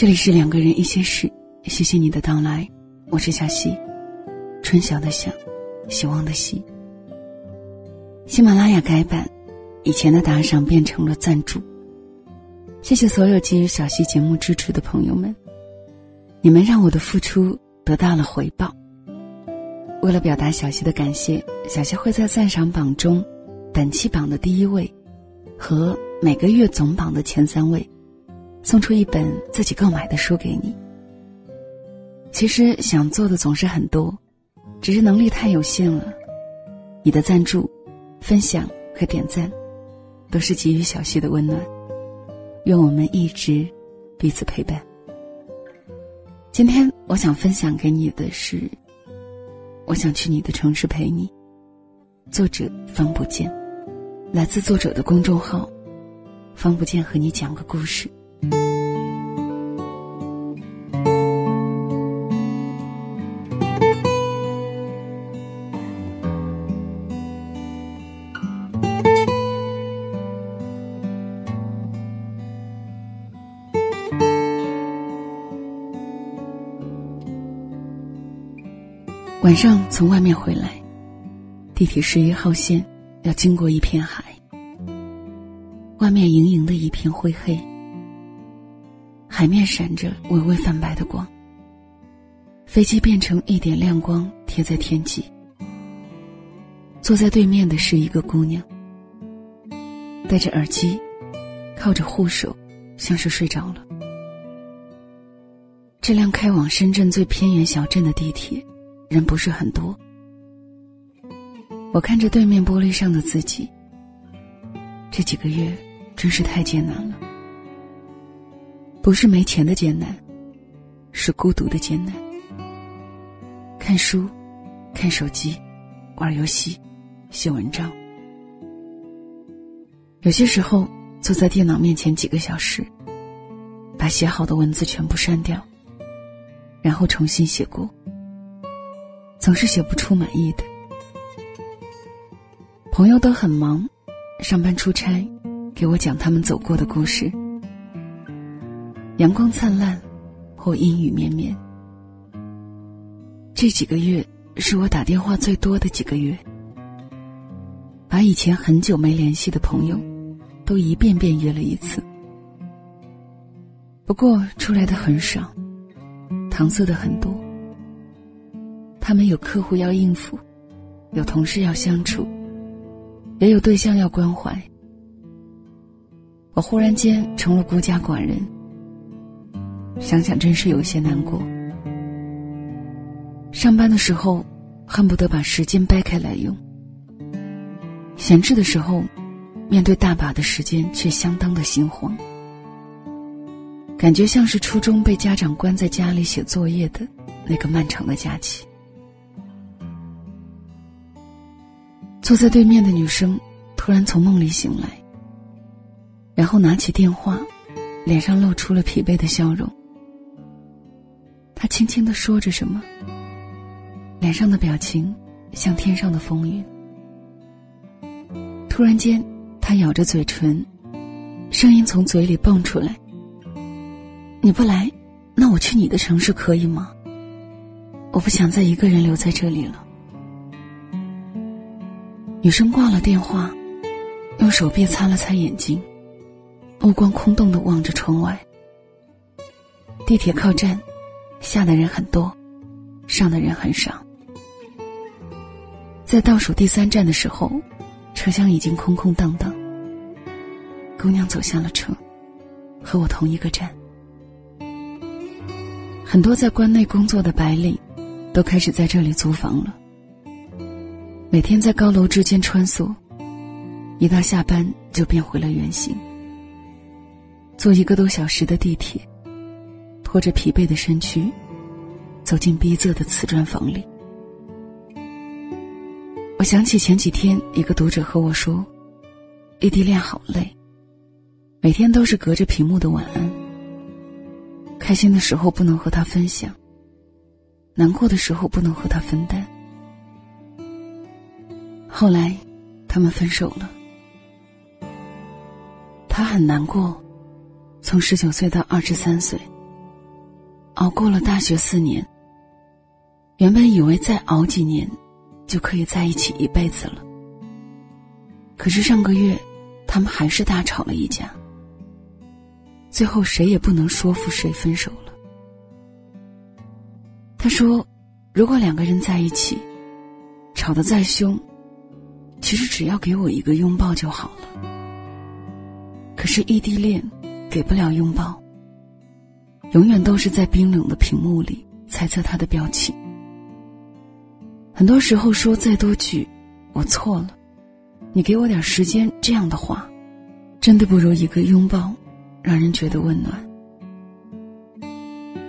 这里是两个人一些事，谢谢你的到来，我是小溪，春晓的晓，希望的希。喜马拉雅改版，以前的打赏变成了赞助。谢谢所有给予小溪节目支持的朋友们，你们让我的付出得到了回报。为了表达小溪的感谢，小溪会在赞赏榜中，本期榜的第一位，和每个月总榜的前三位。送出一本自己购买的书给你。其实想做的总是很多，只是能力太有限了。你的赞助、分享和点赞，都是给予小溪的温暖。愿我们一直彼此陪伴。今天我想分享给你的是《我想去你的城市陪你》，作者方不见，来自作者的公众号“方不见”和你讲个故事。晚上从外面回来，地铁十一号线要经过一片海，外面盈盈的一片灰黑，海面闪着微微泛白的光。飞机变成一点亮光贴在天际。坐在对面的是一个姑娘，戴着耳机，靠着护手，像是睡着了。这辆开往深圳最偏远小镇的地铁。人不是很多，我看着对面玻璃上的自己。这几个月真是太艰难了，不是没钱的艰难，是孤独的艰难。看书，看手机，玩游戏，写文章。有些时候坐在电脑面前几个小时，把写好的文字全部删掉，然后重新写过。总是写不出满意的。朋友都很忙，上班出差，给我讲他们走过的故事。阳光灿烂，或阴雨绵绵。这几个月是我打电话最多的几个月，把以前很久没联系的朋友，都一遍遍约了一次。不过出来的很少，搪塞的很多。他们有客户要应付，有同事要相处，也有对象要关怀。我忽然间成了孤家寡人，想想真是有些难过。上班的时候恨不得把时间掰开来用，闲置的时候，面对大把的时间却相当的心慌，感觉像是初中被家长关在家里写作业的那个漫长的假期。坐在对面的女生突然从梦里醒来，然后拿起电话，脸上露出了疲惫的笑容。她轻轻的说着什么，脸上的表情像天上的风云。突然间，她咬着嘴唇，声音从嘴里蹦出来：“你不来，那我去你的城市可以吗？我不想再一个人留在这里了。”女生挂了电话，用手臂擦了擦眼睛，目光空洞的望着窗外。地铁靠站，下的人很多，上的人很少。在倒数第三站的时候，车厢已经空空荡荡。姑娘走下了车，和我同一个站。很多在关内工作的白领，都开始在这里租房了。每天在高楼之间穿梭，一到下班就变回了原形。坐一个多小时的地铁，拖着疲惫的身躯，走进逼仄的瓷砖房里。我想起前几天一个读者和我说：“异地恋好累，每天都是隔着屏幕的晚安。开心的时候不能和他分享，难过的时候不能和他分担。”后来，他们分手了。他很难过，从十九岁到二十三岁，熬过了大学四年。原本以为再熬几年，就可以在一起一辈子了。可是上个月，他们还是大吵了一架。最后谁也不能说服谁分手了。他说：“如果两个人在一起，吵得再凶，其实只要给我一个拥抱就好了。可是异地恋，给不了拥抱，永远都是在冰冷的屏幕里猜测他的表情。很多时候说再多句‘我错了’，你给我点时间这样的话，真的不如一个拥抱。”让人觉得温暖。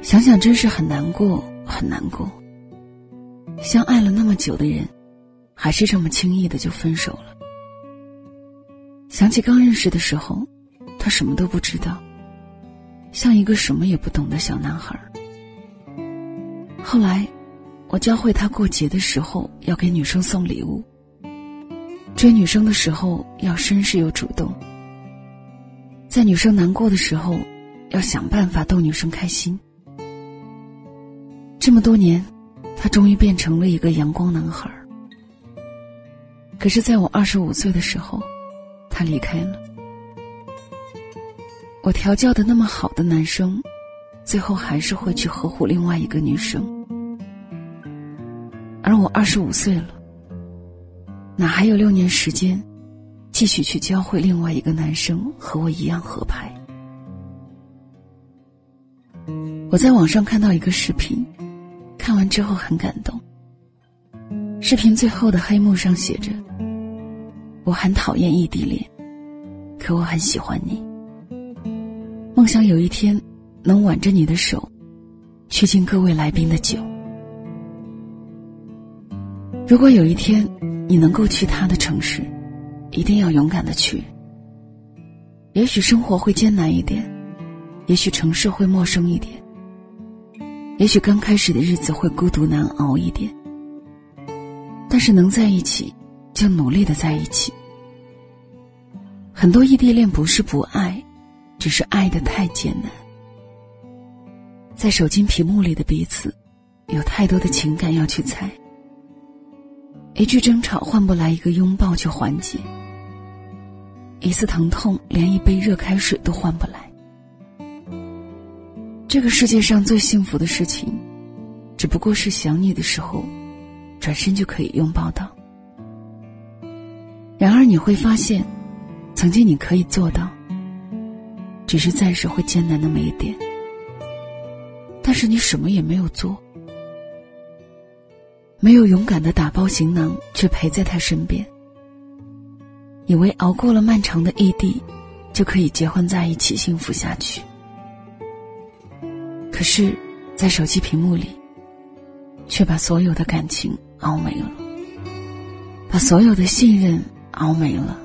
想想真是很难过，很难过。相爱了那么久的人，还是这么轻易的就分手了。想起刚认识的时候，他什么都不知道，像一个什么也不懂的小男孩。后来，我教会他过节的时候要给女生送礼物，追女生的时候要绅士又主动。在女生难过的时候，要想办法逗女生开心。这么多年，他终于变成了一个阳光男孩。可是，在我二十五岁的时候，他离开了。我调教的那么好的男生，最后还是会去呵护另外一个女生。而我二十五岁了，哪还有六年时间？继续去教会另外一个男生和我一样合拍。我在网上看到一个视频，看完之后很感动。视频最后的黑幕上写着：“我很讨厌异地恋，可我很喜欢你。梦想有一天能挽着你的手，去敬各位来宾的酒。如果有一天你能够去他的城市。”一定要勇敢的去。也许生活会艰难一点，也许城市会陌生一点，也许刚开始的日子会孤独难熬一点。但是能在一起，就努力的在一起。很多异地恋不是不爱，只是爱的太艰难。在手机屏幕里的彼此，有太多的情感要去猜。一句争吵换不来一个拥抱去缓解，一次疼痛连一杯热开水都换不来。这个世界上最幸福的事情，只不过是想你的时候，转身就可以拥抱到。然而你会发现，曾经你可以做到，只是暂时会艰难那么一点，但是你什么也没有做。没有勇敢的打包行囊，却陪在他身边。以为熬过了漫长的异地，就可以结婚在一起，幸福下去。可是，在手机屏幕里，却把所有的感情熬没了，把所有的信任熬没了，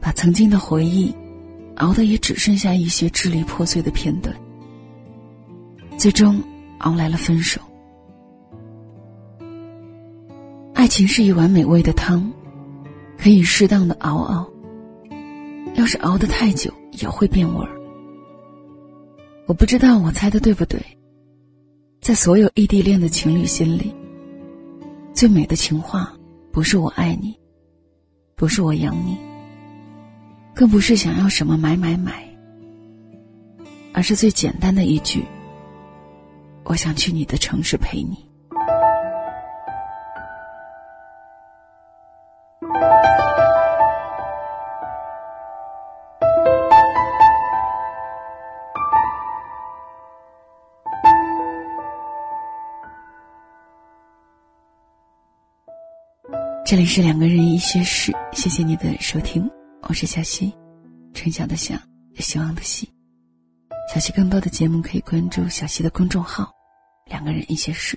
把曾经的回忆熬得也只剩下一些支离破碎的片段，最终熬来了分手。爱情是一碗美味的汤，可以适当的熬熬。要是熬得太久，也会变味儿。我不知道我猜的对不对。在所有异地恋的情侣心里，最美的情话，不是我爱你，不是我养你，更不是想要什么买买买，而是最简单的一句：我想去你的城市陪你。这里是两个人一些事，谢谢你的收听，我是小溪，春晓的晓，希望的希。小溪更多的节目可以关注小溪的公众号，两个人一些事。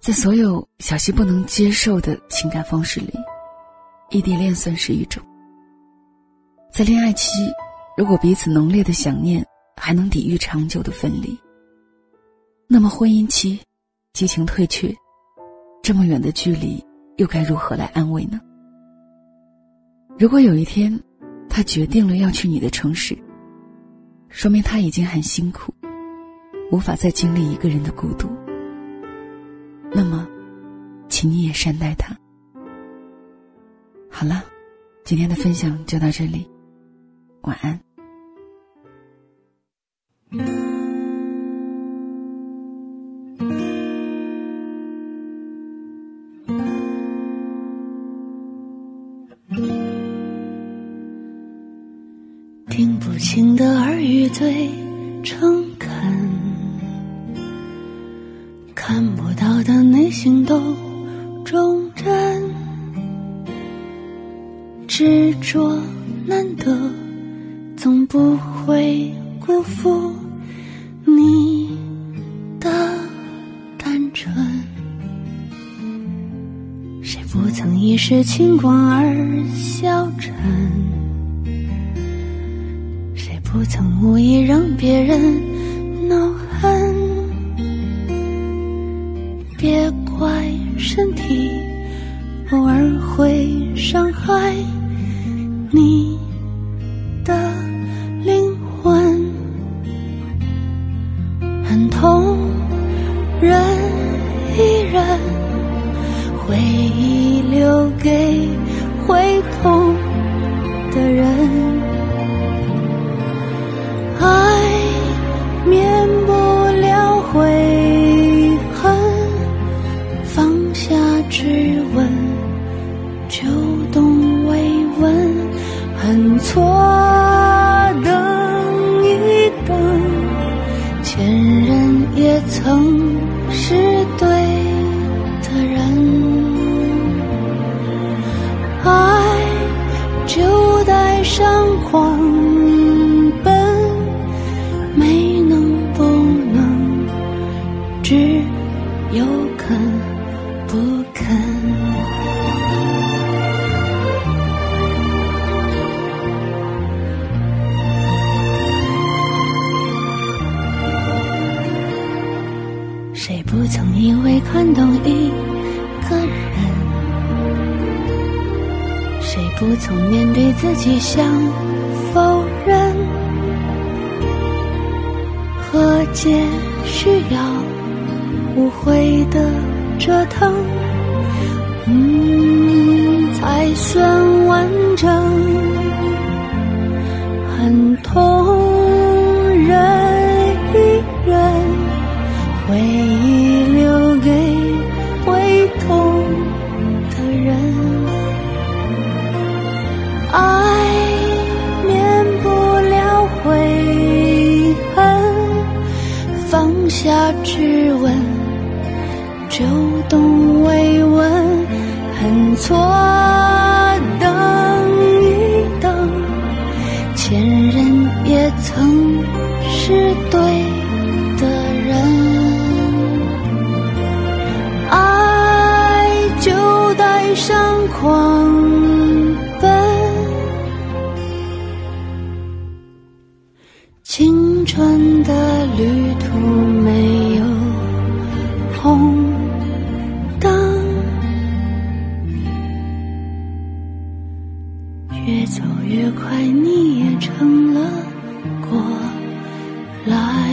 在所有小溪不能接受的情感方式里，异地恋算是一种。在恋爱期，如果彼此浓烈的想念还能抵御长久的分离，那么婚姻期，激情退却。这么远的距离，又该如何来安慰呢？如果有一天，他决定了要去你的城市，说明他已经很辛苦，无法再经历一个人的孤独。那么，请你也善待他。好了，今天的分享就到这里，晚安。诚恳，看不到的内心都忠贞，执着难得，总不会辜负你的单纯。谁不曾一时轻狂而消沉？不曾无意让别人恼狂奔，没能不能，只有肯不肯。谁不曾因为看懂一个人，谁不曾面对自己想否认？和解需要无悔的折腾，嗯，才算完整。很痛，对的人，爱就带上狂奔，青春的旅途没有红灯。越走越快，你也成了过。lie.